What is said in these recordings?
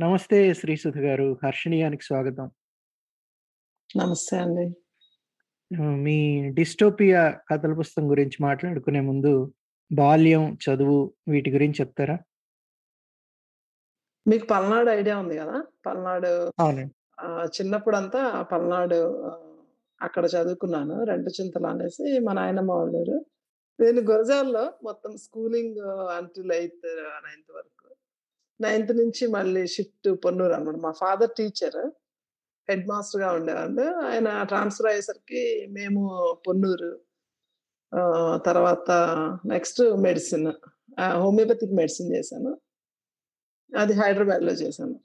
నమస్తే శ్రీసుధ గారు. హర్షణీయానికి స్వాగతం. నమస్తే అండి. మీ డిస్టోపియా కథల పుస్తకం గురించి మాట్లాడుకునే ముందు, బాల్యం, చదువు వీటి గురించి చెప్తారా? మీకు పల్నాడు ఐడియా ఉంది గదా! పల్నాడు అవునండి. ఆహ్, చిన్నప్పుడంతా పల్నాడు అక్కడ చదువుకున్నాను. రెంటచింతల అనేసి మా నాయనమ్మ వాళ్ళ. నేను గురజాలలో మొత్తం స్కూలింగ్ అంటిల్ ఎయిత్, నైన్త్ వరకు. నైన్త్ నుంచి మళ్ళీ షిఫ్ట్ పొన్నూరు అన్నమాట. మా ఫాదర్ టీచర్. హెడ్ మాస్టర్‌గా ఉండేవాళ్ళు. ఆయన ట్రాన్స్‌ఫర్ అయ్యేసరికి మేము పొన్నూరు. తర్వాత నెక్స్ట్ మెడిసిన్. హోమియోపతిక్ మెడిసిన్ చేశాను. అది హైదరాబాద్‌లో చేశాను.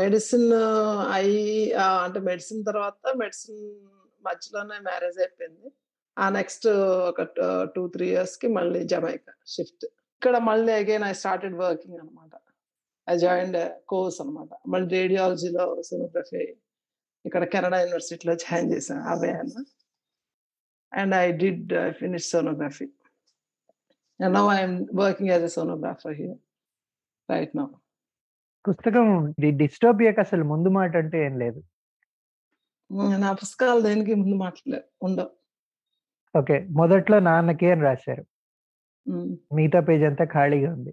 మెడిసిన్ అయ్యి అంటే మెడిసిన్ తర్వాత మెడిసిన్ మధ్యలోనే మ్యారేజ్ అయిపోయింది. ఆ నెక్స్ట్ ఒక టూ త్రీ ఇయర్స్‌కి మళ్ళీ జమైకా షిఫ్ట్. ఇక్కడ మళ్ళీ అగైన్ ఐ స్టార్టెడ్ వర్కింగ్ అన్నమాట. ఐ జాయిన్డ్ కోర్స్ అన్నమాట. మళ్ళీ రేడియాలజీలో సోనోగ్రఫీ ఇక్కడ కెనడా యూనివర్సిటీలో జాయిన్ చేశాను. అవేను. And I did I finished sonography. And now I am working as a sonographer here right now. పుస్తకం డిస్టోపియాకి అసలు ముందు మాట అంటే ఏం లేదు. నా పుస్తకాలు దేనికి ముందు మాటలు లేవు. ఉండవు. ఓకే. మొదట్లో నాన్నకి అని రాశారు. మిగతా పేజ్ అంతా ఖాళీగా ఉంది.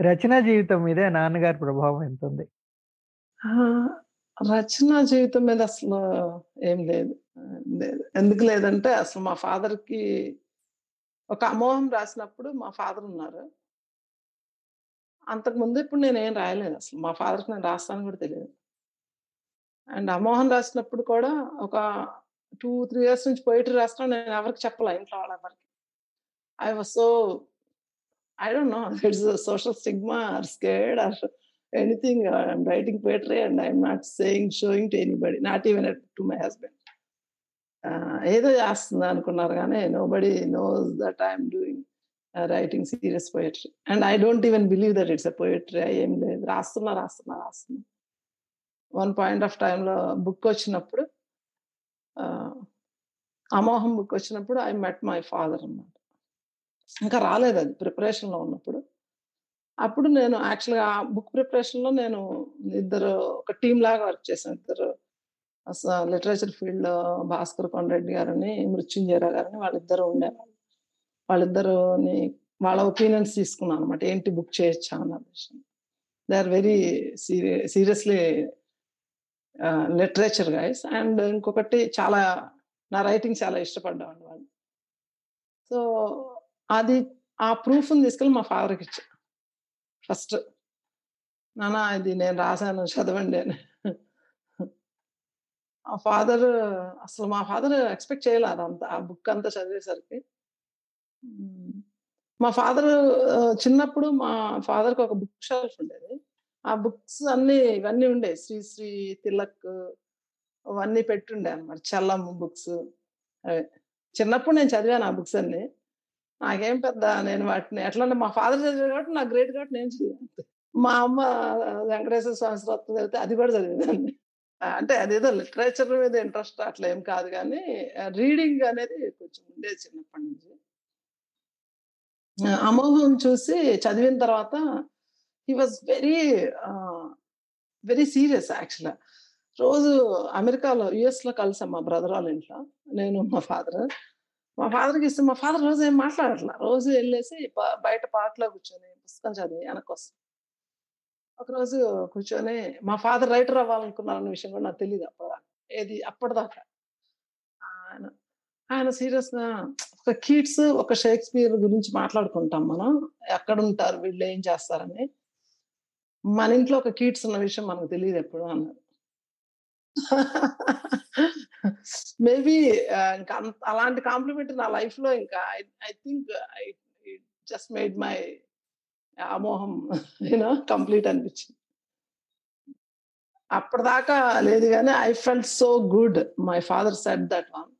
రచనా జీవితం మీద నాన్నగారి ప్రభావం ఎంతుంది? ఆ! రచన జీవితం మీద అసలు ఏం లేదు. లేదు. ఎందుకు లేదంటే అసలు మా ఫాదర్‌కి ఒక అమోహం రాసినప్పుడు మా ఫాదర్ ఉన్నారు. అంతకుముందు ఎప్పుడు నేనేం రాయలేదు అసలు. మా ఫాదర్‌కి నేను రాస్తానని కూడా తెలీదు. అండ్ అమోహన్ రాసినప్పుడు కూడా ఒక 2, 3 ఇయర్స్ నుంచి పోయిటరీ రాస్తున్నా నేను ఎవరికి చెప్పలే ఇంట్లో వాళ్ళెవ్వరికీ. I was so I don't know it's social stigma or scared or anything I'm writing poetry and I'm not saying showing to anybody not even to my husband ఏదో చేస్తుంది అనుకున్నారు గానీ nobody knows that I'm doing writing serious poetry and I don't even believe that it's a poetry ఏం లేదు. రాస్తున్నా, రాస్తున్నా, రాస్తున్నా. One point of టైంలో బుక్ వచ్చినప్పుడు అమోహం బుక్ వచ్చినప్పుడు ఐ మెట్ మై ఫాదర్ అన్నమాట. ఇంకా రాలేదు అది ప్రిపరేషన్‌లో ఉన్నప్పుడు. అప్పుడు నేను యాక్చువల్‌గా ఆ బుక్ ప్రిపరేషన్‌లో నేను ఇద్దరు ఒక టీమ్ లాగా వర్క్ చేశాను ఇద్దరు లిటరేచర్ ఫీల్డ్‌లో భాస్కర్ కొండరెడ్డి గారని, మృత్యుంజయరావు గారని వాళ్ళిద్దరూ ఉండేవాళ్ళు. వాళ్ళిద్దరుని వాళ్ళ ఒపీనియన్స్ తీసుకున్నాను అనమాట ఏంటి బుక్ చేయొచ్చా అన్న విషయం. దే ఆర్ వెరీ సీరి సీరియస్‌లీ లిటరేచర్ గైస్ అండ్ ఇంకొకటి చాలా నా రైటింగ్ చాలా ఇష్టపడ్డామండి వాళ్ళు. సో, అది ఆ ప్రూఫ్‌ని తీసుకెళ్ళి మా ఫాదర్‌కి ఇచ్చా. ఫస్ట్. నాన్న ఇది నేను రాసాను చదవండి అని. ఆ ఫాదర్ అసలు మా ఫాదర్ ఎక్స్‌పెక్ట్ చేయలే అదంతా. ఆ బుక్ అంతా చదివేసరికి. మా ఫాదర్ చిన్నప్పుడు మా ఫాదర్‌కి ఒక బుక్ షెల్ఫ్ ఉండేది. ఆ బుక్స్ అన్నీ ఇవన్నీ ఉండేవి. శ్రీశ్రీ, తిలక్ అవన్నీ పెట్టుండే అన్నమాట. చల్లం బుక్స్ అవి. చిన్నప్పుడు నేను చదివాను ఆ బుక్స్ అన్ని నాకేం పెద్ద నేను వాటిని ఎట్లంటే మా ఫాదర్ చదివాడు కాబట్టి నాకు గ్రేట్ కాబట్టి నేను చదివాను మా అమ్మ వెంకటేశ్వర స్వామి స్తోత్రం చదివితే అది కూడా చదివేదాన్ని. అంటే అదేదో లిటరేచర్ మీద ఇంట్రెస్ట్ అట్లా ఏం కాదు కానీ రీడింగ్ అనేది కొంచెం ఉండేది చిన్నప్పటి నుంచి. అమోహం చూసి చదివిన తర్వాత he was very very serious యాక్చువల్‌గా. రోజు అమెరికాలో యుఎస్లో కలిసాం మా బ్రదర్ వాళ్ళ ఇంట్లో. నేను మా ఫాదర్. మా ఫాదర్‌కి ఇస్తే మా ఫాదర్ రోజు ఏం మాట్లాడట్లా. రోజు వెళ్ళేసి బయట పార్క్‌లో కూర్చొని పుస్తకం చదివి వెనకొస్తాం ఒకరోజు కూర్చొని మా ఫాదర్ రైటర్ అవ్వాలనుకున్నారన్న విషయం కూడా నాకు తెలియదు అప్పటిదాకా. ఏది అప్పటిదాకా. ఆయన ఆయన సీరియస్‌గా ఒక కీట్స్, ఒక షేక్స్‌పియర్ గురించి మాట్లాడుకుంటాం మనం. ఎక్కడుంటారు వీళ్ళు ఏం చేస్తారని. మన ఇంట్లో ఒక కీట్స్ ఉన్న విషయం మనకు తెలియదు ఎప్పుడు అన్నారు. మేబీ ఇంకా అలాంటి కాంప్లిమెంట్ నా లైఫ్లో ఇంకా I think I just made my Amoham you know complete అనిపించింది. అప్పటిదాకా లేదు కానీ I felt so good. My father set that one.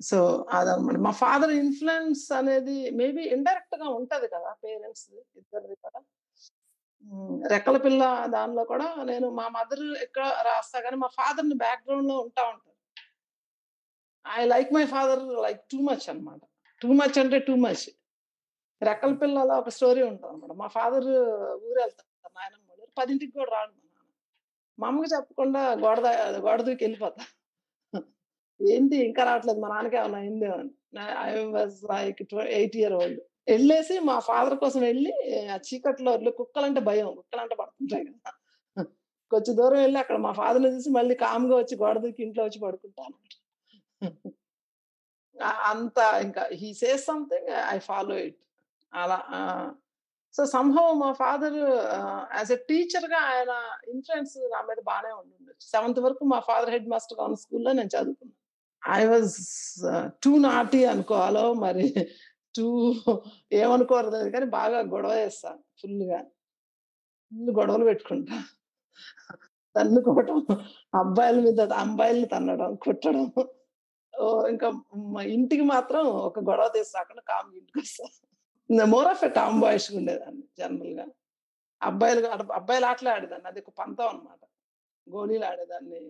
So, అదనమాట మా ఫాదర్ ఇన్ఫ్లుయెన్స్ అనేది మేబీ ఇండైరెక్ట్‌గా ఉంటది కదా! పేరెంట్స్ ఇద్దరిది కదా రెక్కల పిల్ల దానిలో కూడా నేను మా మదర్ ఎక్కడ రాస్తా కానీ మా ఫాదర్‌ని బ్యాక్‌గ్రౌండ్‌లో ఉంటా ఉంటాను. I like my father like too much అన్నమాట. టూ మచ్ అంటే టూ మచ్. రెక్కల పిల్లలో ఒక స్టోరీ ఉంటుంది అనమాట మా ఫాదర్ ఊరెళ్తారు నాయనమ్మ పదింటికి కూడా రాడు మా నాన్న. మా అమ్మకి చెప్పకుండా గోడ గోడ దూకి వెళ్ళిపోతా ఏంటి ఇంకా రావట్లేదు మా నాన్నకేమన్నా అయిందేమో అని. I was like eight year old. వెళ్ళేసి మా ఫాదర్ కోసం వెళ్ళి ఆ చీకట్లో కుక్కలంటే భయం. కుక్కలంటే పడుతుంటాయి కదా! కొంచెం దూరం వెళ్ళి అక్కడ మా ఫాదర్‌ని చూసి మళ్ళీ కామ్‌గా వచ్చి గోడ దూకి ఇంట్లో వచ్చి పడుకుంటా అంత ఇంకా he says something I follow it. అలా సో సమ్‌హౌ మా ఫాదర్ యాజ్ ఎ ఎ టీచర్‌గా ఆయన ఇన్ఫ్లుయెన్స్ నా మీద బానే ఉండుండొచ్చు. సెవెంత్ వరకు మా ఫాదర్ హెడ్ మాస్టర్‌గా ఉన్న స్కూల్‌లో నేను చదువుకున్నాను ఐ వాస్ టూ నాటీ అనుకోవాలో మరి టూ ఏమనుకోరు కానీ బాగా గొడవ చేస్తా ఫుల్‌గా. ఫుల్ గొడవలు పెట్టుకుంటా. తన్నుకోవటం, అబ్బాయిల మీద అమ్మాయిల్ని తన్నడం, కొట్టడం. ఓ ఇంకా మా ఇంటికి మాత్రం ఒక గొడవ తీసాకుండా కామ్ ఇంటికి వస్తా more of a tomboys ఉండేదాన్ని జనరల్‌గా. అబ్బాయిలు అబ్బాయిలు ఆటలు ఆటలే ఆడేదాన్ని. అది ఒక పంతం అన్నమాట. గోళీలు ఆడేదాన్ని.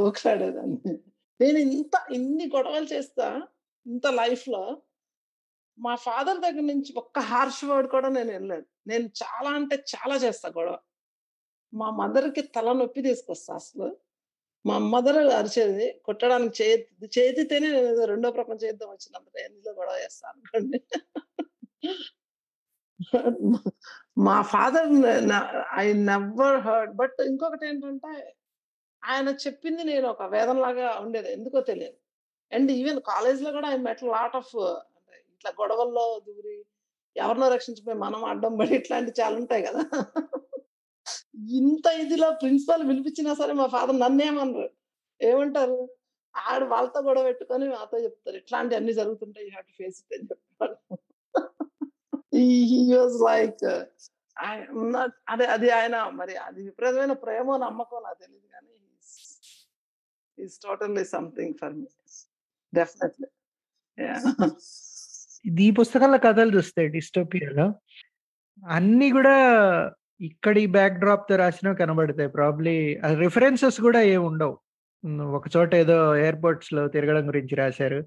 ఓక్స్ ఆడేదాన్ని. నేను ఇంత ఇన్ని గొడవలు చేస్తా ఇంత లైఫ్‌లో మా ఫాదర్ దగ్గర నుంచి ఒక్క హార్ష్ వర్డ్ కూడా నేను వెళ్ళలేదు నేను చాలా అంటే చాలా చేస్తా గొడవ. మా మదర్‌కి తలనొప్పి తీసుకొస్తా అసలు. మా మదర్ అరిచేది కొట్టడానికి చేతి చేతితేనే నేను నేనేదో రెండో ప్రపంచ యుద్ధం వచ్చినంత ఎందులో గొడవ చేస్తా అనుకోండి. మా father I never heard but ఇంకొకటి ఏంటంటే ఆయన చెప్పింది నేను ఒక వేదనలాగా ఉండేది. ఎందుకో తెలియదు. అండ్ ఈవెన్ కాలేజ్‌లో కూడా ఐ మెట్ లాట్ ఆఫ్ ఇట్లా గొడవల్లో దూరి ఎవరినో రక్షించిపోయి మనం అడ్డం పడి ఇట్లాంటివి చాలా ఉంటాయి కదా! ఇంత ఇదిలో ప్రిన్సిపల్ పిలిపించినా సరే మా ఫాదర్ నన్నేమనరు. ఏమంటారు? ఆడు వాళ్ళతో గొడవ పెట్టుకొని మాతో చెప్తారు. ఇట్లాంటియన్నీ జరుగుతుంటాయి. You have to face it అని చెప్తారు. లైక్ అదే అది ఆయన మరి అది విపరీతమైన ప్రేమో, నమ్మకం నాకు తెలియదు కానీ is is totally something for me. Definitely. ఇది ఈ పుస్తకాల కథలు చూస్తాయి డిస్టోపియాలో కూడా ఇక్కడ ఈ బ్యాక్ డ్రాప్తో రాసినవి కనబడతాయి. ప్రాబ్లీ రిఫరెన్సెస్ కూడా ఏమి ఉండవు ఒక చోట ఏదో ఎయిర్పోర్ట్స్లో తిరగడం గురించి రాశారు.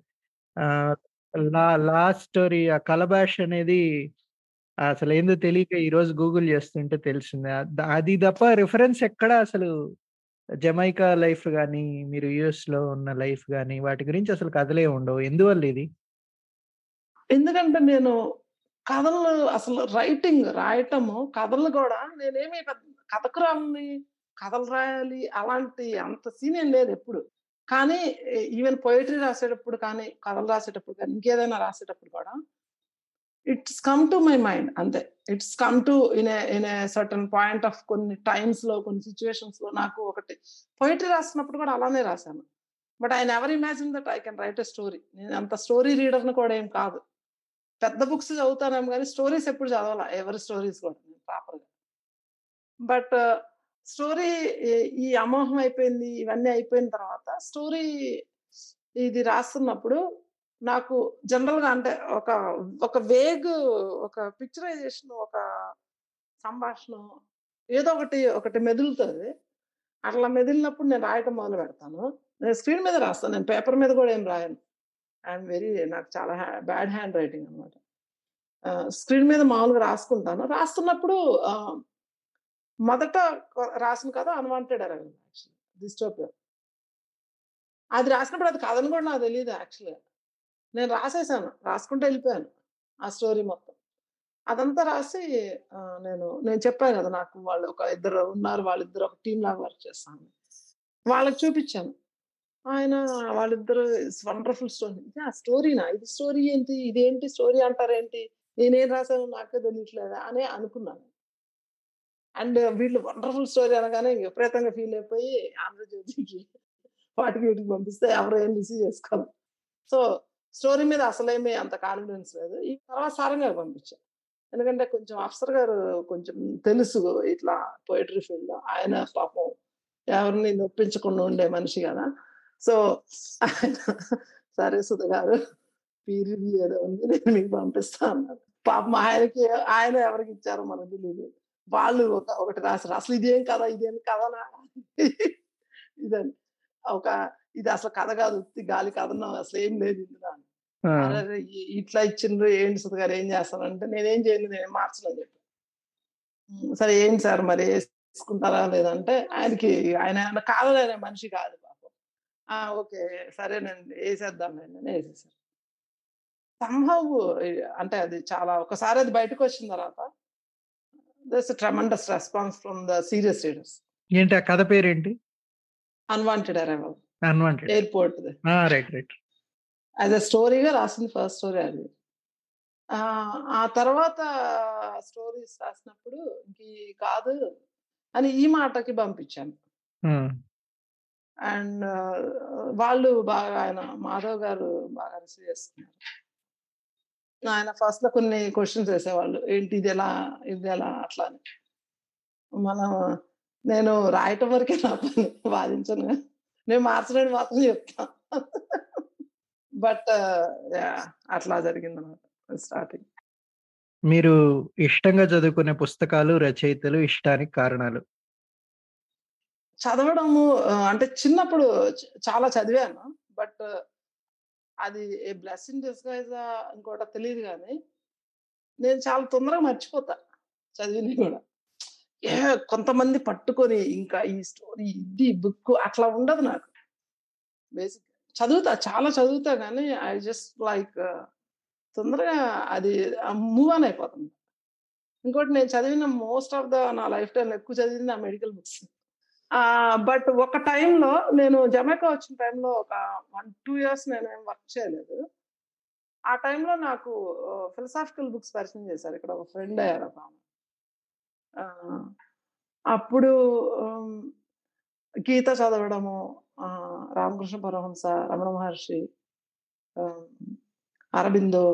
లా లాస్ట్ స్టోరీ ఆ కలబాష్ అనేది అసలు ఏందో తెలియక ఈరోజు గూగుల్ చేస్తుంటే తెలిసింది. అది తప్ప రిఫరెన్స్ ఎక్కడ అసలు జమైకా లైఫ్ కానీ మీరు యూఎస్‌లో ఉన్న లైఫ్ కానీ వాటి గురించి అసలు కథలే ఉండవు. ఎందువల్ల ఇది? ఎందుకంటే నేను కథలు అసలు రైటింగ్ రాయటము, కథలు కూడా నేనేమి కథకు కథకురాలిని, కథలు రాయాలి అలాంటి అంత సీన్ ఏం లేదు ఎప్పుడు. కానీ ఈవెన్ పోయిటరీ రాసేటప్పుడు కానీ, కథలు రాసేటప్పుడు కానీ, ఇంకేదైనా రాసేటప్పుడు కూడా it's come to my mind అంతే. It's come to in in a certain point of కొన్ని టైమ్స్లో కొన్ని సిట్యుయేషన్స్‌లో నాకు ఒకటి పోయిటరీ రాసినప్పుడు కూడా అలానే రాశాను but I never imagine that I can write a story. నేను అంత స్టోరీ రీడర్‌ని కూడా ఏం కాదు. పెద్ద బుక్స్ చదువుతానేమో కానీ స్టోరీస్ ఎప్పుడు చదవాల ఎవరి స్టోరీస్ కూడా ప్రాపర్‌గా. బట్ స్టోరీ ఈ అమోహం అయిపోయింది. ఇవన్నీ అయిపోయిన తర్వాత స్టోరీ ఇది రాస్తున్నప్పుడు నాకు జనరల్‌గా అంటే ఒక ఒక వేగ్ ఒక పిక్చరైజేషన్ ఒక సంభాషణ ఏదో ఒకటి, ఒకటి మెదులుతుంది అట్లా మెదిలినప్పుడు నేను రాయటం మొదలుపెడతాను. నేను స్క్రీన్ మీద రాస్తాను. నేను పేపర్ మీద కూడా ఏం రాయను. ఐఎమ్ వెరీ నాకు చాలా బ్యాడ్ హ్యాండ్ రైటింగ్ అన్నమాట. స్క్రీన్ మీద మామూలుగా రాసుకుంటాను. రాస్తున్నప్పుడు మొదట రాసిన కథ అన్‌వాంటెడ్ అరైవల్ యాక్చువల్లీ డిస్టోపియర్ అది రాసినప్పుడు అది కథను కూడా నాకు తెలియదు యాక్చువల్‌గా. నేను రాసేసాను. రాసుకుంటూ వెళ్ళిపోయాను ఆ స్టోరీ మొత్తం. అదంతా రాసి నేను నేను చెప్పాను కదా నాకు వాళ్ళు ఒక ఇద్దరు ఉన్నారు. వాళ్ళిద్దరు ఒక టీమ్ లాగా వర్క్ చేస్తాను వాళ్ళకి చూపించాను ఆయన వాళ్ళిద్దరు ఇట్స్ వండర్‌ఫుల్ స్టోరీ. ఆ స్టోరీనా? ఇది స్టోరీ ఏంటి? ఇదేంటి స్టోరీ అంటారేంటి? నేనేం రాసానో నాకే తెలియట్లేదా అని అనుకున్నాను. అండ్ వీళ్ళు వండర్‌ఫుల్ స్టోరీ అనగానే విపరీతంగా ఫీల్ అయిపోయి ఆంధ్రజ్యోతికి వాటికి వీటికి పంపిస్తే ఎవరు ఏం రిసీవ్ చేసుకోవాలి సో, స్టోరీ మీద అసలేమి అంత కాన్ఫిడెన్స్ లేదు. ఈ తర్వాత సారంగా గారికి ఎందుకంటే కొంచెం అఫ్సర్ గారు కొంచెం తెలుసు ఇట్లా పోయిటరీ ఫీల్డ్ ఆయన పాపం ఎవరిని నొప్పించకుండా ఉండే మనిషి గదా! సో, సరే సుధ గారు పీర్ రివ్యూ ఏదో ఉంది. నేను మీకు పంపిస్తా అన్నారు. పాపం ఆయనకి ఆయన ఎవరికిచ్చారో మనకు తెలీదు. వాళ్ళు ఒక ఒకటి రాసారు. అసలు ఇదేం కథ? ఇదేం కథనా? ఇదని. ఒక ఇది అసలు కథ. ఉత్తి గాలి కథనం అసలేం లేదు ఇందులో ఇట్లా ఇచ్చిండ్రు ఏంటి సుధ గారు ఏం చేస్తారంటే, నేనేం చేయను నేనేం మార్చను అని చెప్పా. సరే ఏంటి సార్ మరి ఏసుకుంటారా లేదా అంటే, ఆయనకి ఆయన కాదననే మనిషి కాదు! ఓకే. సరేనండి ఏసేద్దాంలెండి అని ఏసేసారు. సమ్‌హౌ ఎ అంటే అది చాలా ఒకసారి అది బయటకొచ్చిన తర్వాత there's a tremendous response from the serious readers. ఏంటి ఆ కథ పేరేంటి? Unwanted arrival. అన్‌వాంటెడ్. ఎయిర్‌పోర్ట్‌ది. ఆ! రైట్. రైట్. యాస్ ఎ స్టోరీగా రాసింది ఫస్ట్ స్టోరీ అది. ఆ తర్వాత స్టోరీస్ రాసినప్పుడు ఇంకీ కాదు అని ఈ మాటకి పంపించాను. అండ్ వాళ్ళు బాగా ఆయన మాధవ్ గారు బాగా రిసీవ్ చేసుకున్నారు. ఆయన ఫస్ట్‌లో కొన్ని క్వశ్చన్స్ వేసేవాళ్ళు ఏంటి ఇది ఎలా ఇది ఎలా అట్లా అని. మనం నేను రాయటం వరకే నా పని వాదించను. నేను మార్చడానికి మాత్రం చెప్తా. బట్ అట్లా అట్లా జరిగిందనమాట స్టార్టింగ్. మీరు ఇష్టంగా చదువుకునే పుస్తకాలు, రచయితలు, ఇష్టానికి కారణాలు? చదవడము అంటే చిన్నప్పుడు చాలా చదివాను. బట్ అది ఏ బ్లెస్సింగ్ డిస్‌గైజా ఇంకోట తెలియదు కానీ నేను చాలా తొందరగా మర్చిపోతా. చదివినవి కూడా ఏ కొంతమంది పట్టుకొని ఇంకా ఈ స్టోరీ, ఇది బుక్ అట్లా ఉండదు నాకు. బేసిక్ చదువుతా. చాలా చదువుతా కానీ ఐ జస్ట్ లైక్ తొందరగా అది మూవ్ ఆన్ అయిపోతుంది ఇంకోటి నేను చదివిన మోస్ట్ ఆఫ్ ద నా లైఫ్ టైం ఎక్కువ చదివింది నా మెడికల్ బుక్స్. బట్ ఒక టైంలో నేను జమైకా వచ్చిన టైంలో ఒక 1, 2 ఇయర్స్ నేను ఏం వర్క్ చేయలేదు. ఆ టైంలో నాకు ఫిలసాఫికల్ బుక్స్ పరిచయం చేశారు. ఇక్కడ ఒక ఫ్రెండ్ అయ్యారు ఒక అప్పుడు గీత చదవడము, రామకృష్ణ పరమహంస, రమణ మహర్షి, అరబిందో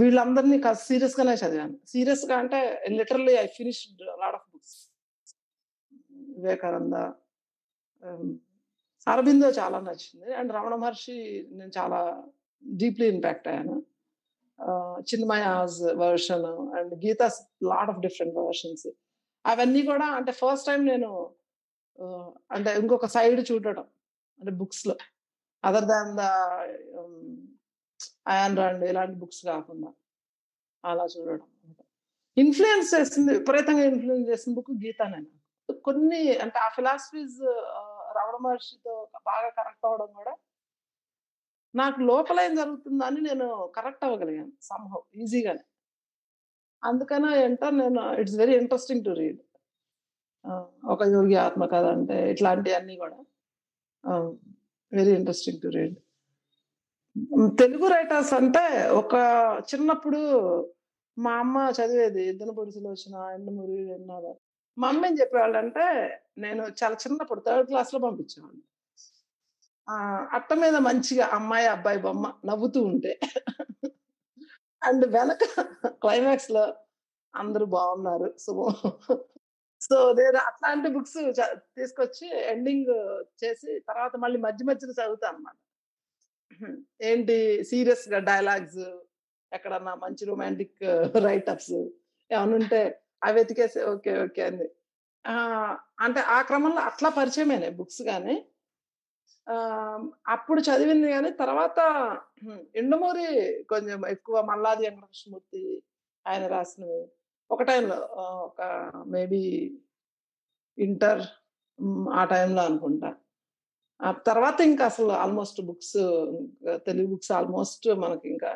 వీళ్ళందరినీ కాస్త సీరియస్‌గానే చదివాను. సీరియస్‌గా అంటే literally I finished Vivekananda, Aurobindo చాలా నచ్చింది. అండ్ రమణ మహర్షి నేను చాలా డీప్‌లీ ఇంపాక్ట్ అయ్యాను. Chinmaya's version version and Gitas lot of different versions. అవన్నీ కూడా అంటే ఫస్ట్ టైం నేను అంటే ఇంకొక సైడ్ చూడటం అంటే బుక్స్‌లో. Other than the Ayn Rand ఇలాంటి బుక్స్ కాకుండా. అలా చూడడం. ఇన్ఫ్లుయెన్స్ చేసింది విపరీతంగా ఇన్ఫ్లుయెన్స్ చేసిన బుక్ గీతానే నేను కొన్ని అంటే ఆ ఫిలాసఫీస్ రమణ మహర్షితో బాగా కరెక్ట్ అవ్వడం కూడా నాకు లోపల ఏం జరుగుతుందని నేను కరెక్ట్ అవ్వగలిగాను సమ్‌హౌ ఈజీగానే. అందుకనే ఏంటో నేను it's very interesting to read. ఒక యోగి ఆత్మకథ అంటే ఇట్లాంటివన్నీ కూడా very interesting to read. Telugu writers అంటే ఒక చిన్నప్పుడు మా అమ్మ చదివేది 'ఇద్దనపూడి సులోచన', మురి వీరేంద్రనాథ్' మా అమ్మ ఏం చెప్పేవాళ్ళంటే, నేను చాలా చిన్నప్పుడు థర్డ్ క్లాస్‌లో పంపించేవాళ్ళు. అట్ట మీద మంచిగా అమ్మాయి, అబ్బాయి బొమ్మ నవ్వుతూ ఉంటే. అండ్ వెనక క్లైమాక్స్‌లో అందరూ బాగున్నారు శుభం. సో, నేను అట్లాంటి బుక్స్ తీసుకొచ్చి ఎండింగ్ చేసి తర్వాత మళ్ళీ మధ్య మధ్యలో చదువుతానన్నమాట. ఏంటి సీరియస్‌గా డైలాగ్స్ ఎక్కడన్నా మంచి రొమాంటిక్ రైటప్స్ అప్స్ ఏమన్నా ఉంటే అవి వెతికేసి ఓకే. ఓకే. అని. అంటే ఆ క్రమంలో అట్లా పరిచయమైనాయి బుక్స్ కానీ అప్పుడు చదివింది కానీ తర్వాత హ్మ్, కొంచెం ఎక్కువ 'మల్లాది వెంకటకృష్ణమూర్తి' ఆయన రాసినవి. ఒక టైంలో ఒక మేబీ ఇంటర్ ఆ టైంలో అనుకుంటా. తర్వాత ఇంకా అసలు almost books Telugu books almost మనకి ఇంకా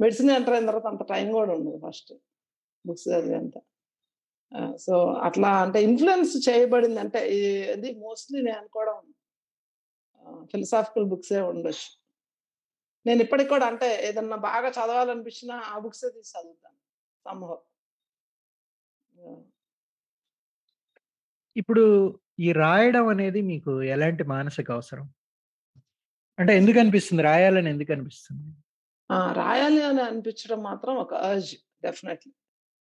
మెడిసిన్ ఎంటర్ అయిన తర్వాత అంత టైం కూడా ఉండదు ఫస్ట్. బుక్స్ చదివేంత. సో, అట్లా అంటే ఇన్‌ఫ్లూయెన్స్ చేయబడింది అంటే ఇది మోస్ట్‌లీ నేను అనుకోవడం ఫిలాసాఫికల్ బుక్సే ఉండొచ్చు. నేను ఇప్పటికి కూడా అంటే ఏదన్నా బాగా చదవాలనిపించినా ఆ బుక్సే తీసి చదువుతాను. సమ్‌హౌ. యాహ్! ఇప్పుడు ఈ రాయడం అనేది మీకు ఎలాంటి మానసిక అవసరం? అంటే ఎందుకనిపిస్తుంది? రాయాలని ఎందుకనిపిస్తుంది? ఆ! రాయాలి అని అనిపించడం మాత్రం ఒక అర్జ్ డెఫినైట్‌లీ.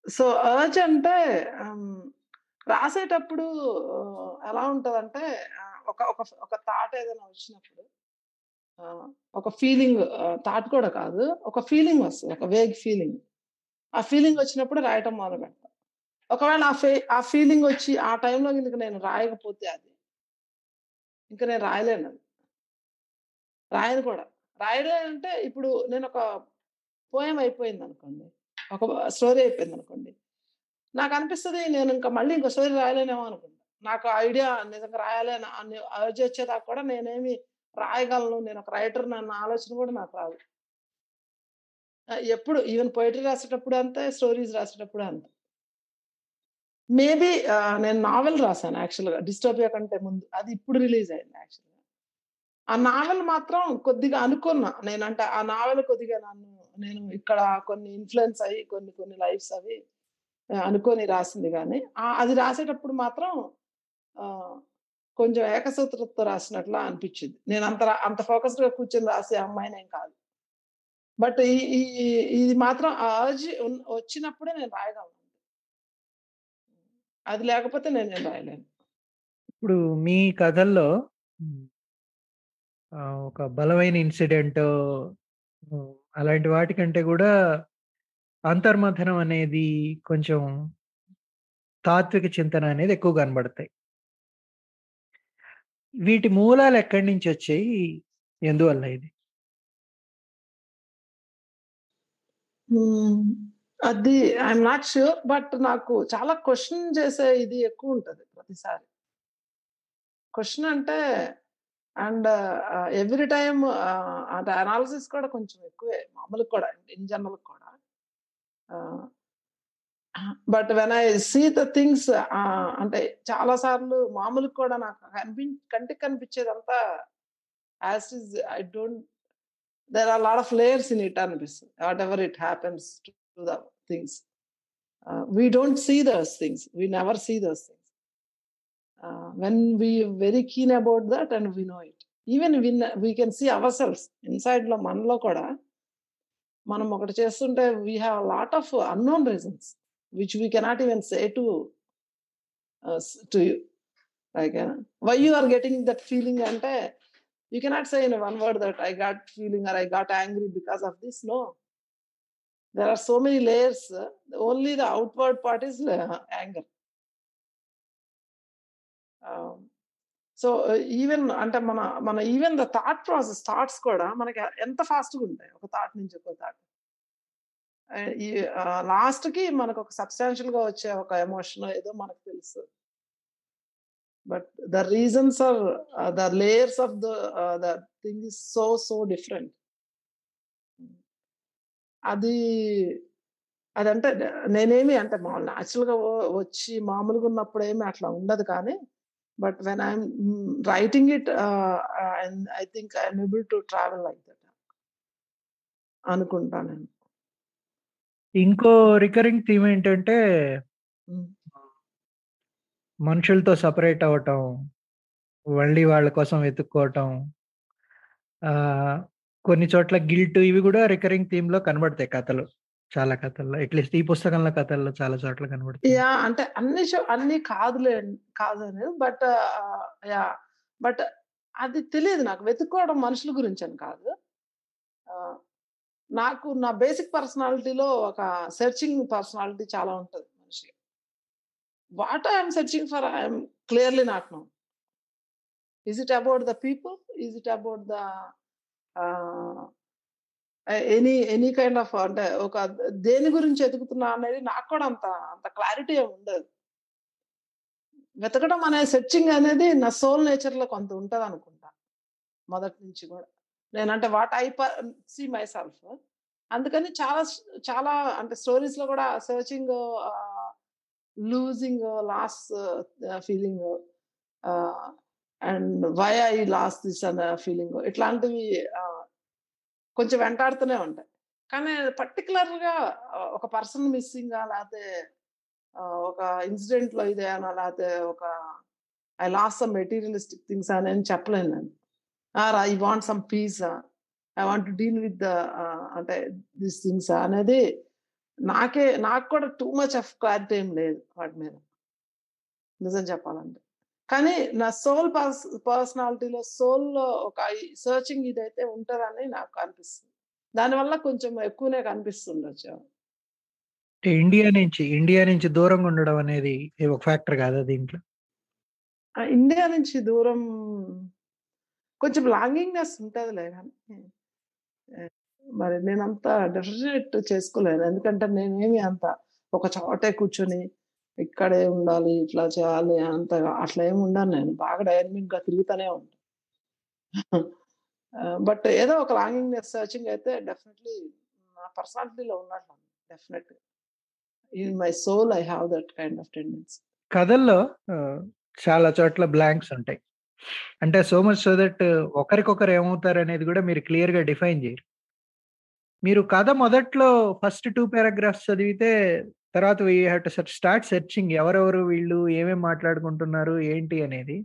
సో, అర్జ్ అంటే రాసేటప్పుడు ఎలా ఉంటదంటే ఒక ఒక ఒక థాట్ ఏదైనా వచ్చినప్పుడు ఒక ఫీలింగ్ థాట్ కూడా కాదు. ఒక ఫీలింగ్ వస్తుంది ఒక వేగ్ ఫీలింగ్. ఆ ఫీలింగ్ వచ్చినప్పుడు రాయటం మొదలుపెడతా. ఒకవేళ ఆ ఫే ఆ ఫీలింగ్ వచ్చి ఆ టైంలో గనుక నేను రాయకపోతే అది ఇంక నేను రాయలేనది. రాయను కూడా. రాయలేనంటే ఇప్పుడు నేను ఒక పోయం అయిపోయింది అనుకోండి ఒక స్టోరీ అయిపోయింది అనుకోండి. నాకు అనిపిస్తుంది నేను ఇంకా మళ్ళీ ఇంకో స్టోరీ రాయలేనేమో అనుకుంటా. నాకు ఐడియా నిజంగా రాయాలి అని అని వచ్చేదాకా కూడా నేనేమి రాయగలను. నేను ఒక రైటర్ అన్న ఆలోచన కూడా నాకు రాదు. ఎప్పుడు ఈవెన్ పోయిటరీ రాసేటప్పుడు అంతే స్టోరీస్ రాసేటప్పుడు అంతే. మేబీ నేను నావెల్ రాశాను యాక్చువల్గా డిస్టోపియా కంటే ముందు. అది ఇప్పుడు రిలీజ్ అయింది యాక్చువల్గా. ఆ నావెల్ మాత్రం కొద్దిగా అనుకున్నా. నేనంటే ఆ నావెల్ కొద్దిగా నన్ను నేను ఇక్కడ కొన్ని ఇన్ఫ్లుయెన్స్ అయ్యి కొన్ని కొన్ని లైఫ్స్ అవి అనుకొని రాసింది కానీ అది రాసేటప్పుడు మాత్రం కొంచెం ఏకసూత్రతో రాసినట్లా అనిపించింది. నేను అంత అంత ఫోకస్డ్గా కూర్చొని రాసే అమ్మాయినేం కాదు. బట్ ఈ ఈ- ఇది మాత్రం ఆ ఉన్- వచ్చినప్పుడే నేను రాయగలను. అది లేకపోతే నేను రాయలేను. ఇప్పుడు మీ కథల్లో ఒక బలమైన ఇన్సిడెంట్ అలాంటి వాటికంటే కూడా అంతర్మథనం అనేది కొంచెం తాత్విక చింతన అనేది ఎక్కువ కనబడతాయి. వీటి మూలాలు ఎక్కడి నుంచి వచ్చాయి ఎందువల్ల ఇది? అది ఐఎమ్ నాట్ ష్యూర్. బట్ నాకు చాలా క్వశ్చన్ చేసే ఇది ఎక్కువ ఉంటుంది ప్రతిసారి. క్వశ్చన్ అంటే అండ్ ఎవ్రీ టైమ్ అంటే అనాలిసిస్ కూడా కొంచెం ఎక్కువే మామూలుగా కూడా ఇన్ జనరల్ కూడా. But when I see the things అంటే చాలా సార్లు మామూలుగా కూడా నాకు కనిపి కంటికి కనిపించేదంతా as is I don't there are lot of layers in it అనిపిస్తుంది. Whatever it happens to the things. We we don't see those things. We never see those things. Ah, when we very keen about that and we know it. Even when we can see ourselves ఇన్‌సైడ్‌లో మనలో కూడా మనం ఒకటి చేస్తుంటే we have lot of unknown reasons which we cannot even say to to you. Like why you are getting that feeling అంటే you cannot say in one word that I got feeling or I got angry because of this. No. There are so many layers. Only the outward part is anger. So even అంటే మన మన even the thought process thoughts కూడా మనకి ఎంత ఫాస్ట్‌గా ఉంటాయి. ఒక thought నుంచి ఒక థాట్. ఈ లాస్ట్‌కి మనకు ఒక సబ్‌స్టాన్షియల్‌గా వచ్చే ఒక ఎమోషన్ ఏదో మనకు తెలుసు. But the reasons or the layers of the the thing is so so different. అది అదంటే నేనేమి అంటే మామూలు న్యాచురల్గా వచ్చి మామూలుగా ఉన్నప్పుడు ఏమి అట్లా ఉండదు కానీ I am hmm, writing it ah, and I think I am able to travel like that. అనుకుంటా నేను. ఇంకో రికరింగ్ థీమ్ ఏంటంటే. మనుషులతో సెపరేట్ అవ్వటం. మళ్ళీ వాళ్ళ కోసం వెతుక్కోవటం. కొన్ని చోట్ల గిల్ట్ ఇవి గూడా రికరింగ్ థీమ్‌లో కనబడతాయి కథలు. చాలా కథల్లో. అట్‌లీస్ట్ ఈ పుస్తకంలో కథల్లో చాలా చోట్ల కనబడుతుంది. యా అంటే అన్ని అన్ని కాదులే కాదు అనేది బట్ యా బట్ అది తెలియదు నాకు. వెతుక్కోవడం మనుషుల గురించి అని కాదు. నాకు నా బేసిక్ పర్సనాలిటీలో ఒక సెర్చింగ్ పర్సనాలిటీ చాలా ఉంటుంది మనిషి what I searching for I clearly not know is it about the people? Is it about the any any kind of అంటే ఒక దేని గురించి ఎదుగుతున్నా అనేది నాకు కూడా అంత అంత క్లారిటీ ఏమి ఉండదు. వెతకడం అనే సెర్చింగ్ అనేది నా సోల్ నేచర్‌లో కొంత ఉంటదనుకుంటా. మొదటి నుంచి కూడా నేనంటే what I see myself అందుకని చాలా చాలా అంటే స్టోరీస్లో searching searching losing loss feeling and why I lost this అన్న ఫీలింగ్ ఇట్లాంటివి కొంచెం వెంటాడుతూనే ఉంటాయి. కానీ పర్టిక్యులర్‌గా ఒక పర్సన్ మిస్సింగ్ లేకపోతే ఒక ఇన్సిడెంట్‌లో ఇదేనా లేతే ఒక I lost some materialistic things అని చెప్పలేను నేను. Or I want some Pisa? I want deal with the అంటే దిస్ థింగ్స్ అనేది నాకే నాకు కూడా టూ మచ్ ఆఫ్ క్లారిటీ ఏం లేదు వాటి మీద. నిజం చెప్పాలంటే. కానీ నా సోల్ పర్స్ పర్సనాలిటీలో సోల్‌లో ఒక సెర్చింగ్ ఇదైతే ఉంటదని నాకు అనిపిస్తుంది. దానివల్ల కొంచెం ఎక్కువనే కనిపిస్తుండొచ్చు. ఇండియా నుంచి, ఇండియా నుంచి దూరంగా ఉండడం అనేది ఒక ఫ్యాక్టర్ కాదా దీంట్లో? ఇండియా నుంచి దూరం కొంచెం లాంగింగ్‌నెస్ ఉంటదిలే ఆహ్, మరి నేనంత డెఫినిట్ చేసుకోలేను. ఎందుకంటే నేనేమి అంత ఒక చోటే కూర్చొని ఇక్కడే ఉండాలి, ఇట్లా చేయాలి అంత అట్లా ఏమి ఉండను నేను. బాగా డైనమిక్‌గా తిరుగుతూనే ఉంటాను బట్ ఏదో ఒక లాంగింగ్ సర్చింగ్ అయితే డెఫినెట్లీ నా పర్సనాలిటీలో ఉన్నట్లు definite in my soul I have that kind of tendency. కథల్లో చాలా చోట్ల బ్లాంక్స్ ఉంటాయి. అంటే సో మచ్ సో దట్ ఒకరికొకరు ఏమవుతారనేది కూడా మీరు క్లియర్‌గా డిఫైన్ చేయరు. మీరు కథ మొదట్లో ఫస్ట్ టూ పారాగ్రాఫ్స్ చదివితే తర్వాత we have to start searching ఎవరెవరు వీళ్ళు, ఏమేమి మాట్లాడుకుంటున్నారు, ఏంటి అనేది.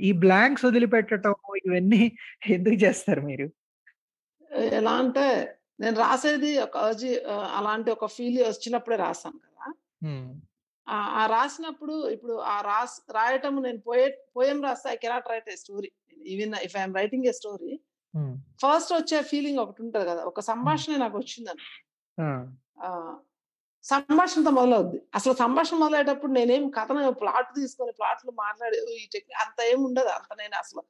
ఈ బ్లాంక్స్ వదిలిపెట్టటం ఇవన్నీ ఎందుకు చేస్తారు మీరు? ఎలా అంటే నేను రాసేది ఒక అర్జీ అలాంటి ఒక ఫీల్ వచ్చినప్పుడే రాస్తాను కదా! ఆ! రాసినప్పుడు ఇప్పుడు ఆ రాస్ రాయటం నేను పోయెట్ పోయెమ్ రాస్తే I cannot write a story. Even if I am writing a story. First వచ్చే ఫీలింగ్ ఒకటుంటది కదా! ఒక. సంభాషణ నాకొచ్చిందనుకో ఆ! సంభాషణతో మొదలవుద్ది. అసలు సంభాషణ మొదలయ్యేటప్పుడు నేనేం కథను ప్లాట్ తీసుకొని ప్లాట్‌లు మాట్లాడే ఈ టెక్ని అంత ఏం ఉండదు. అంత నేను అసలు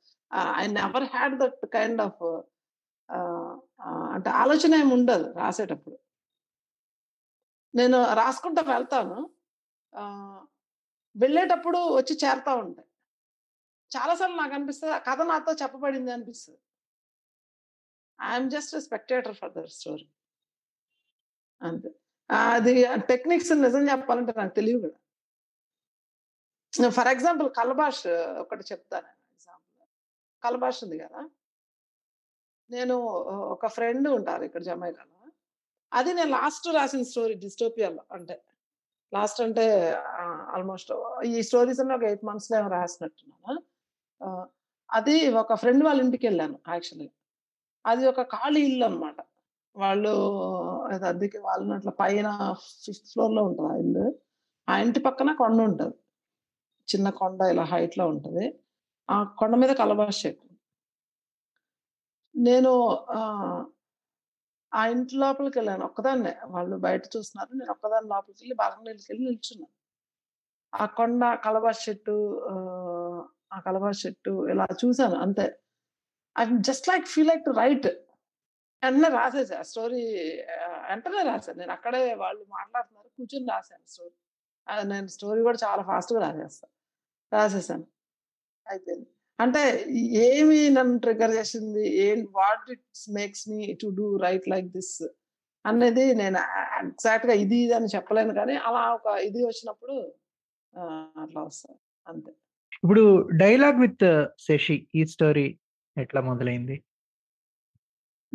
I never had that kind of అంటే ఆలోచన ఏమి ఉండదు రాసేటప్పుడు. నేను రాసుకుంటా వెళ్తాను. వెళ్ళేటప్పుడు వచ్చి చేరుతూ ఉంటాయి. చాలాసార్లు నాకు అనిపిస్తుంది ఆ కథ నాతో చెప్పబడింది అనిపిస్తుంది I just spectator for their story. అంతే. అది టెక్నిక్స్ నిజం చెప్పాలంటే నాకు తెలియదు కదా ఫర్ ఎగ్జాంపుల్ 'కలబాష్' ఒకటి చెప్తాను ఎగ్జాంపుల్. 'కలబాష్' ఉంది కదా! నేను ఒక ఫ్రెండ్ ఉంటారు ఇక్కడ జమైకాలో. అది నేను లాస్ట్ రాసిన స్టోరీ డిస్టోపియాలో అంటే. లాస్ట్ అంటే ఆల్‌మోస్ట్ ఈ స్టోరీస్ అన్ని ఒక ఎయిట్ మంత్స్‌లో నేను రాసినట్టున్నాను. అది ఒక ఫ్రెండ్ వాళ్ళ ఇంటికి వెళ్ళాను యాక్చువల్‌గా. అది ఒక ఖాళీ ఇల్లు అనమాట వాళ్ళు అది అద్దెకి వాళ్ళు అట్లా పైన ఫిఫ్త్ ఫ్లోర్‌లో ఉంటుంది ఆ ఇల్లు. ఆ ఇంటి పక్కన కొండ ఉంటుంది చిన్న కొండ ఇలా హైట్‌లో ఉంటుంది ఆ కొండ మీద కలబాష్ చెట్టు. నేను ఆ ఇంటి లోపలికి వెళ్ళాను ఒక్కదాన్నే. వాళ్ళు బయట చూస్తున్నారు. నేను ఒక్కదాన్ని లోపలికెళ్ళి బాల్కనీలోకెళ్ళి నిల్చున్నాను ఆ కొండ, కలబాష్ చెట్టు ఆ కలబాష్ చెట్టు ఇలా చూసాను అంతే. I just like feel like to write. అన్న రాసేసా. స్టోరీ వెంటనే రాసాను. నేను అక్కడే వాళ్ళు మాట్లాడుతున్నారు. కూర్చొని రాసాను స్టోరీ. నేను స్టోరీ కూడా చాలా ఫాస్ట్‌గా రాసేస్తా. రాసేసాను. అయిపోయింది. అంటే ఏమి నన్ను ట్రిగర్ చేసింది? ఏం what it's makes me to do write like this అనేది నేను ఎగ్జాక్ట్‌గా ఇది ఇది అని చెప్పలేను కానీ అలా ఒక ఇది వచ్చినప్పుడు అట్లా వస్తాను అంతే. ఇప్పుడు 'డైలాగ్ విత్ శశి' ఈ స్టోరీ ఎట్లా మొదలైంది?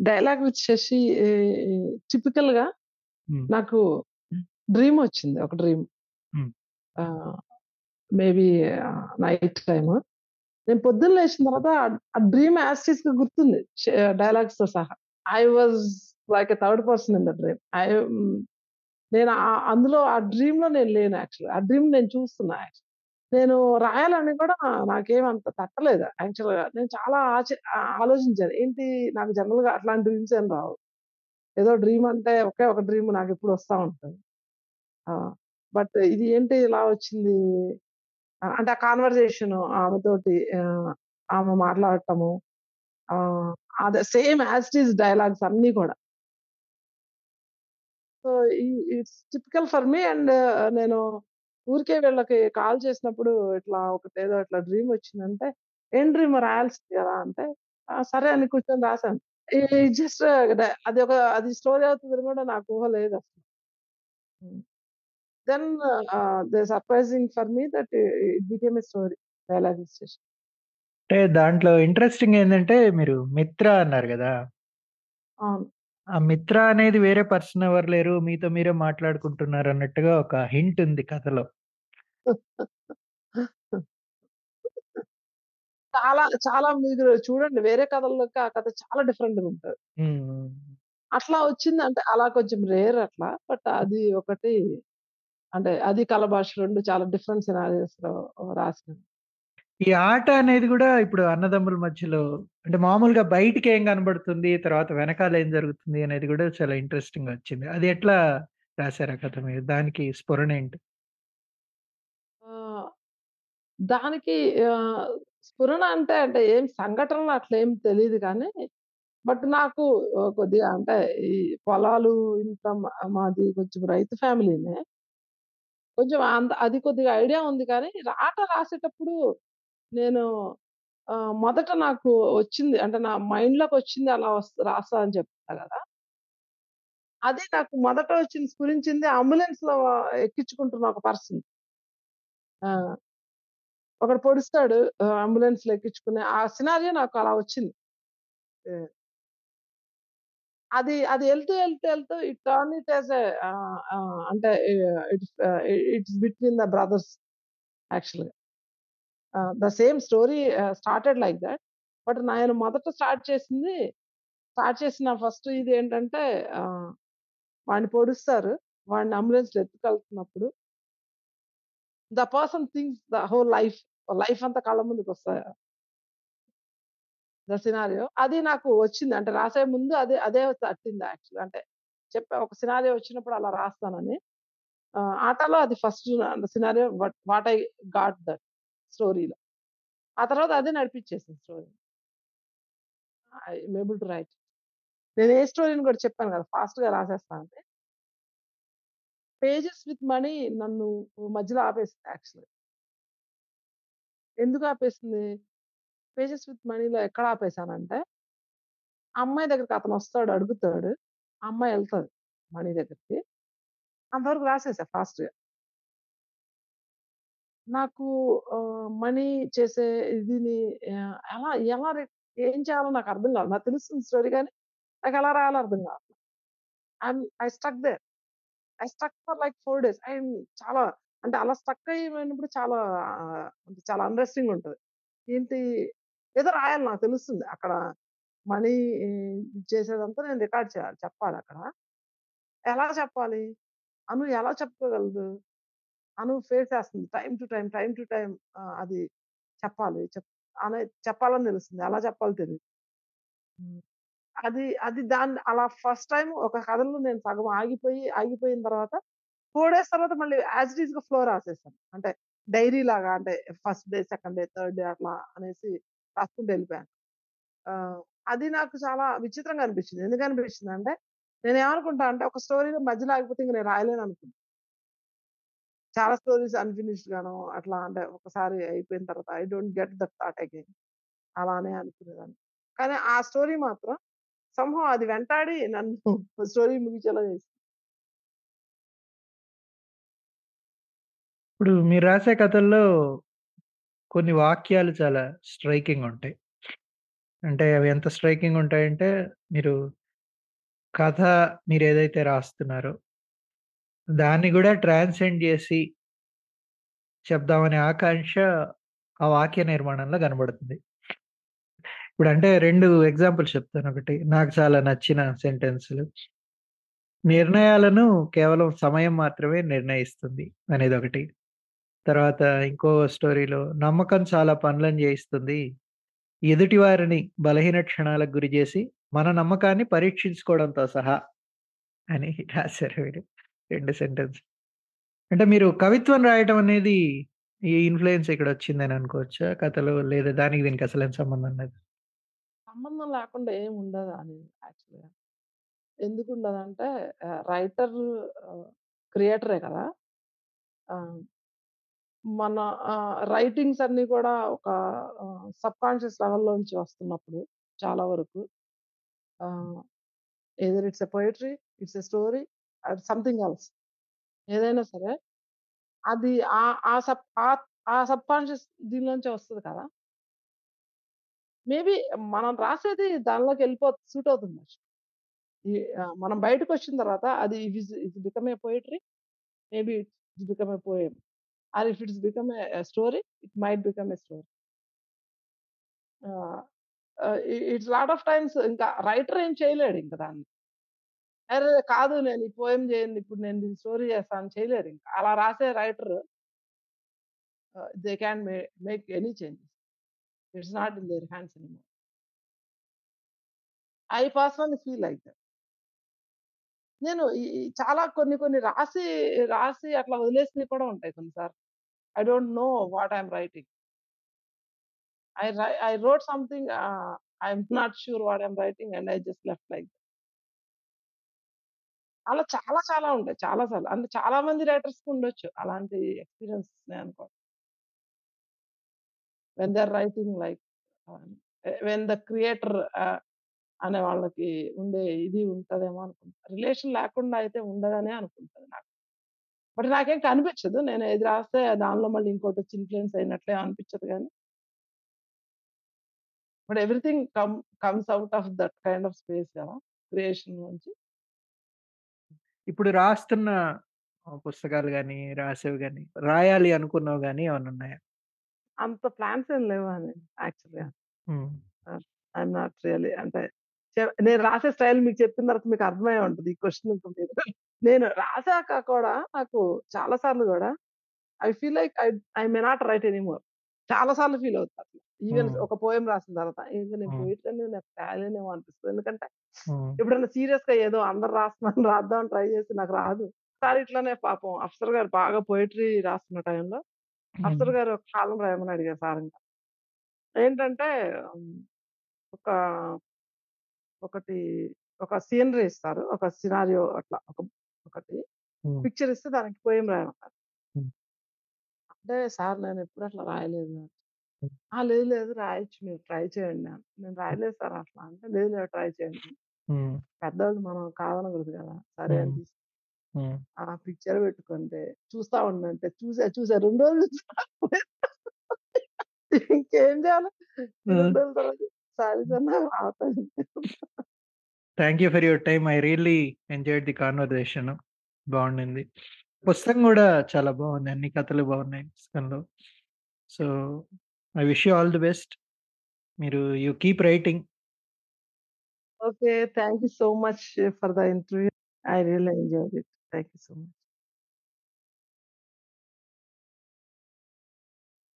డైలాగ్ విత్ శశి ఈ టిపికల్‌గా హ్మ్. నాకు డ్రీమ్ వచ్చింది. ఒక డ్రీమ్. Maybe night time. నేను పొద్దున్న లేచిన తర్వాత ఆ డ్రీమ్ యాజ్ టీజ్‌గా గుర్తుంది. ష డైలాగ్స్‌తో సహా. I was like a third person in the dream. I. నేను అందులో ఆ డ్రీమ్‌లో నేను లేను యాక్చువల్‌గా. ఆ డ్రీమ్ నేను చూస్తున్నా యాక్చువల్లీ. నేను రాయాలని కూడా నాకేం అంత తట్టలేదు యాక్చువల్‌గా. నేను చాలా ఆచ ఆలోచించాను. ఏంటి నాకు జనరల్‌గా అట్లాంటి డ్రీమ్స్ ఏం రావు. ఏదో డ్రీమ్ అంటే ఒకే ఒక డ్రీమ్ నాకు ఎప్పుడు వస్తూ ఉంటుంది బట్ ఇది ఏంటి ఇలా వచ్చింది? అంటే ఆ కన్వర్జేషన్ ఆమెతోటి ఆమె మాట్లాడటము. అదే సేమ్ యాజ్ ఇట్ డైలాగ్స్ అన్నీ కూడా. సో, ఈ it's typical for me and నేను ఊరికే వీళ్ళకి కాల్ చేసినప్పుడు ఇట్లా ఒకటేదో ఇట్లా డ్రీమ్ వచ్చిందంటే, "ఏం డ్రీమ్ రాయాల్సింది కదా!" అంటే, "ఆ! సరే" అని కూర్చొని రాసాను. ఈ జస్ట్ అది ఒక అది స్టోరీ అవుతదని కూడా నాకు ఊహ లేదసలు. హ్మ్. Then the surprising for me that it became a story. Dialogue Sashi. అంటే దాంట్లో ఇంట్రెస్టింగ్ ఏందంటే మీరు 'మిత్ర' అన్నారు గదా! అవును. ఆ 'మిత్ర' అనేది వేరే పర్సన్ ఎవరు లేరు. మీతో మీరే మాట్లాడుకుంటున్నారన్నట్టుగా ఒక హింట్ ఉంది కథలో. చాలా, చాలా మీరు చూడండి వేరే కథల్లోకి ఆ కథ చాలా డిఫరెంట్‌గా ఉంటది. హ్మ్. హ్మ్. అట్లా వచ్చిందంటే అలా కొంచెం రేర్ అట్లా. బట్ అది ఒకటి అంటే అది కలబాష్ 2 చాలా డిఫరెంట్ సినారియోస్‌లో రాసినవి. ఈ ఆట అనేది గూడా ఇప్పుడు అన్నదమ్ముల మధ్యలో అంటే మామూలుగా బయటికేం కనబడుతుంది, తర్వాత వెనకాల ఏం జరుగుతుంది అనేది గూడా చాలా ఇంట్రెస్టింగ్‌గా వచ్చింది. అది ఎట్లా రాసారు ఆ కథ మీరు? దానికి స్ఫురణ ఏంటి? దానికి ఆహ్, స్ఫురణ అంటే, అంటే ఏం సంఘటనలు అట్లేం తెలీదు కానీ బట్ నాకు ఆహ్, కొద్దిగా అంటే ఈ పొలాలు ఇంత మాది కొంచెం రైతు ఫ్యామిలీనే. కొంచెం అంత అది కొద్దిగా ఐడియా ఉంది కానీ, రాట రాసేటప్పుడు నేను ఆహ్, మొదట నాకు వచ్చింది అంటే నా మైండ్‌లోకొచ్చింది అలా వస్ రాస్తా అని చెప్తా గదా! అది నాకు మొదట వచ్చింది స్ఫురించింది అంబులెన్స్‌లో ఎక్కించుకుంటున్న ఒక పర్సన్. ఆ! ఒకడు పొడుస్తాడు అంబులెన్స్ లెక్కించుకునే ఆ సినారియో నాకు అలా వచ్చింది. అది అది వెళ్తూ వెళ్తూ వెళ్తూ ఇట్ టర్న్ ఇట్ యాజ్ అంటే it's it's between the brothers యాక్చువల్‌గా. The same story started like that but నేను మొదట స్టార్ట్ చేసింది స్టార్ట్ చేసిన ఫస్ట్ ఇది ఏంటంటే వాడిని పొడుస్తారు. వాడిని అంబులెన్స్‌లో ఎత్తుకెళ్తున్నప్పుడు the person thinks the whole life. Life అంతా కళ్ళ ముందుకొస్తది. The scenario. అది నాకు వచ్చింది. అంటే రాసే ముందు అదే అదే తట్టింది యాక్చువల్‌గా. అంటే చెప్పా ఒక సినారియో వచ్చినప్పుడు అలా రాస్తానని. ఆటలో అది first scenario what I got that స్టోరీలో. ఆ తర్వాత అదే నడిపించేసింది story. I able to write. నేను ఏ స్టోరీని కూడా చెప్పాను కదా! ఫాస్ట్‌గా రాసేస్తాను పేజెస్ విత్ మనీ నన్ను మధ్యలో ఆపేసింది యాక్చువల్‌గా. ఎందుకు ఆపేసింది? పేజెస్ విత్ మనీలో ఎక్కడ ఆపేసానంటే అమ్మాయి దగ్గరికి అతనొస్తాడు అడుగుతాడు. అమ్మాయి వెళ్తుంది మణి దగ్గరికి. అంతవరకు రాసేసా ఫాస్ట్‌గా. నాకు మనీ చేసే ఇదిని ఎలా ఎలా ఏం చేయాలో నాకు అర్థం కాదు. నాకు తెలుస్తుంది స్టోరీ కానీ నాకు ఎలా రాయాలో అర్థం కాదు I stuck there. I stuck for like four days. I చాలా అంటే అలా స్టక్ అయిపోయినప్పుడు చాలా అంటే చాలా అన్‌రెస్టింగ్‌గా ఉంటుంది ఏంటి ఏదో రాయాలి నాకు తెలుస్తుంది. అక్కడ మనీ చేసేదంతా నేను రికార్డ్ చేయాలి. చెప్పాలక్కడ. ఎలా చెప్పాలి? అను ఎలా చెప్పుకోగలదు? అను ఫేస్ చేస్తుంది. Time to time time to time అది చెప్పాలి. చెప్ అనే చెప్పాలని తెలుస్తుంది. ఎలా చెప్పాలో తెలియదు అది అది దాన్ని అలా ఫస్ట్ టైం ఒక కథలో నేను సగం ఆగిపోయి, ఆగిపోయిన తర్వాత ఫోర్ డేస్ తర్వాత మళ్ళీ యాజ్ ఇట్ ఈస్‌గా ఫ్లో రాసేసాను. అంటే డైరీ లాగా అంటే first day, second day, third day అట్లా అనేసి రాసుకుంటూ వెళ్ళిపోయాను అది నాకు చాలా విచిత్రంగా అనిపించింది. ఎందుకు అనిపించింది అంటే నేను ఏమనుకుంటాను అంటే ఒక స్టోరీలో మధ్యలో ఆగిపోతే ఇంక నేను రాయలేననుకున్నా. చాలా స్టోరీస్ అన్‌ఫినిష్డ్ గాను అట్లా అంటే ఒకసారి అయిపోయిన తర్వాత I don't get that thought again అలానే అనుకునేదాన్ని. కానీ ఆ స్టోరీ మాత్రం సంహం అది వెంటాడి నన్ను స్టోరీ ముగించేలా చేసింది. ఇప్పుడు మీరు రాసే కథల్లో కొన్ని వాక్యాలు చాలా స్ట్రైకింగ్ ఉంటాయి. అంటే అవి ఎంత స్ట్రైకింగ్ ఉంటాయంటే మీరు కథ మీరేదైతే రాస్తున్నారో దాన్ని గూడా ట్రాన్సెండ్ జేసి చెప్దామనే ఆకాంక్ష ఆ వాక్య నిర్మాణంలో కనబడుతుంది. ఇప్పుడంటే 2 ఎగ్జాంపుల్స్ చెప్తాను. ఒకటి నాకు చాలా నచ్చిన సెంటెన్స్‌లు. నిర్ణయాలను కేవలం సమయం మాత్రమే నిర్ణయిస్తుంది అనేదొకటి. తర్వాత ఇంకో స్టోరీలో నమ్మకం చాలా పనులను చేయిస్తుంది ఎదుటి వారిని బలహీన క్షణాలకు గురి చేసి మన నమ్మకాన్ని పరీక్షించుకోవడంతో సహా అని రాశారు మీరు. రెండు సెంటెన్స్. అంటే మీరు కవిత్వం రాయటం అనేది ఈ ఇన్ఫ్లుయెన్స్ ఇక్కడ వచ్చిందని అనుకోవచ్చా? కథలో లేదా దానికి దీనికి అసలు ఏం సంబంధం లేదు? సంబంధం లేకుండా ఏమి ఉండదు అని యాక్చువల్‌గా. ఎందుకు ఉండదంటే రైటర్ క్రియేటరే కదా! మన రైటింగ్స్ అన్నీ కూడా ఒక ఆహ్, సబ్‌కాన్షియస్ లెవెల్‌లో నుంచి వస్తున్నప్పుడు చాలా వరకు either it's a poetry it's a story and something else. ఏదైనా సరే అది ఆ సబ్ ఆ ఆ సబ్‌కాన్షియస్ దీనిలోంచి వస్తుంది కదా! మేబీ మనం రాసేది దానిలోకి వెళ్ళిపో సూట్ అవుతుంది. ఈ బయటకు వచ్చిన తర్వాత అది it is become a poetry maybe it's become a poem. Or if it's become a, a story, it might become a story. It's lot of times ఇంకా రైటర్ ఏం చేయలేడు ఇంక దాన్ని. అరే కాదు నేను ఈ పోయం చేయండి ఇప్పుడు నేను దీన్ని స్టోరీ చేస్తాను చేయలేరింక. అలా రాసే writer they can may make any changes. It's not in their hands anymore. I personally feel like నేను చాలా కొన్ని కొన్ని రాసి, రాసి అట్లా వదిలేసినవి కూడా ఉంటాయి కొన్ని సార్లు. I don't know what I am writing. I write I wrote something I'm not sure what I'm writing and I just left like అలా చాలా చాలా ఉంటాయి. చాలా సార్లు. అంటే చాలా మంది రైటర్స్‌కి ఉండొచ్చు. అలాంటి ఎక్స్‌పీరియన్స్ అనుకో. When they are writing like when the creator అనే వాళ్ళకి ఉండే ఇది ఉంటదేమో అనుకుంటా. రిలేషన్ లేకుండా అయితే ఉండదనే అనుకుంటాను నాకు. బట్ నాకేం కనిపించదు. నేను ఏది రాస్తే దానిలో మళ్ళీ ఇంకోటొచ్చి ఇన్‌ఫ్లూయెన్స్ అయినట్లే అనిపించదు గానీ. But everything come comes out of that kind of space కదా! క్రియేషన్ నుంచి. ఇప్పుడు రాస్తున్న పుస్తకాలు గాని, రాసేవి గాని, రాయాలి అనుకున్నవి గాని ఏమన్నా ఉన్నాయా? అంత ప్లాన్స్ ఏం లేవండి యాక్చువల్‌గా. హ్మ్. ఆహ్, ఐయామ్ నాట్ రియల్లీ అంటే నేను రాసే స్టైల్ మీకు చెప్పిన తర్వాత మీకు అర్థమయ్యే ఉంటది. ఈ మీరు నేను రాసాక కూడా నాకు చాలా సార్లు గూడా I feel like I I may not write anymore. చాలా సార్లు ఫీల్ అవుతా. ఈవెన్. ఒక పోయెమ్ రాసిన తర్వాత ఇంక నేను హ్మ్. పోయెట్రీ అనేది నాకు రాయలేనేమో అనిపిస్తది. ఎందుకంటే. ఎప్పుడైనా సీరియస్‌గా ఏదో అందరూ రాస్తున్నారని రాద్దామని ట్రై చేసి నాకు రాదు. ఒకసారి ఇట్లనే పాపం అఫ్సర్ గారు బాగా పోయెట్రీ రాస్తున్న టైంలో. అఫ్సర్ గారు ఒక కాలమ్ రాయమని అడిగారు సార్‌ని. ఏంటంటే హ్మ్, ఒక ఒకటి ఒక సీనరీ ఇస్తారు. ఒక సినారియో అట్లా ఒక ఒకటి. పిక్చర్ ఇస్తే దానికి పోయెమ్ రాయమన్నారు. హ్మ్. అంటే సార్ నేనెప్పుడు అట్లా రాయలేదు. ఆ! లేదు లేదు రాయొచ్చు మీరు ట్రై చేయండి. నేను రాయలేదు సార్ అట్లా అంటే, లేదు లేదు ట్రై చేయండి. హ్మ్. పెద్దోళ్ళు మనం కాదనకూడదు కదా! సరే అని. తీసి. ఆ పిక్చర్ పెట్టుకుంటే చూస్తా ఉండంటే చూసా చూసా 2 రోజులు ఇంకేం చేయాలి? ఈ 2 హ్మ్. రోజుల తర్వాత సారీ సార్ నాకు రావట్లేదు. Thank you for your time. I really enjoyed the conversation. బావుండింది. పుస్తకం గూడా చాలా బావుంది. అన్ని కథలు బావున్నాయి పుస్తకంలో. So, I wish you all the best. మీరు you keep writing. Okay. Thank you so much for the interview. I really enjoyed it. Thank you so much.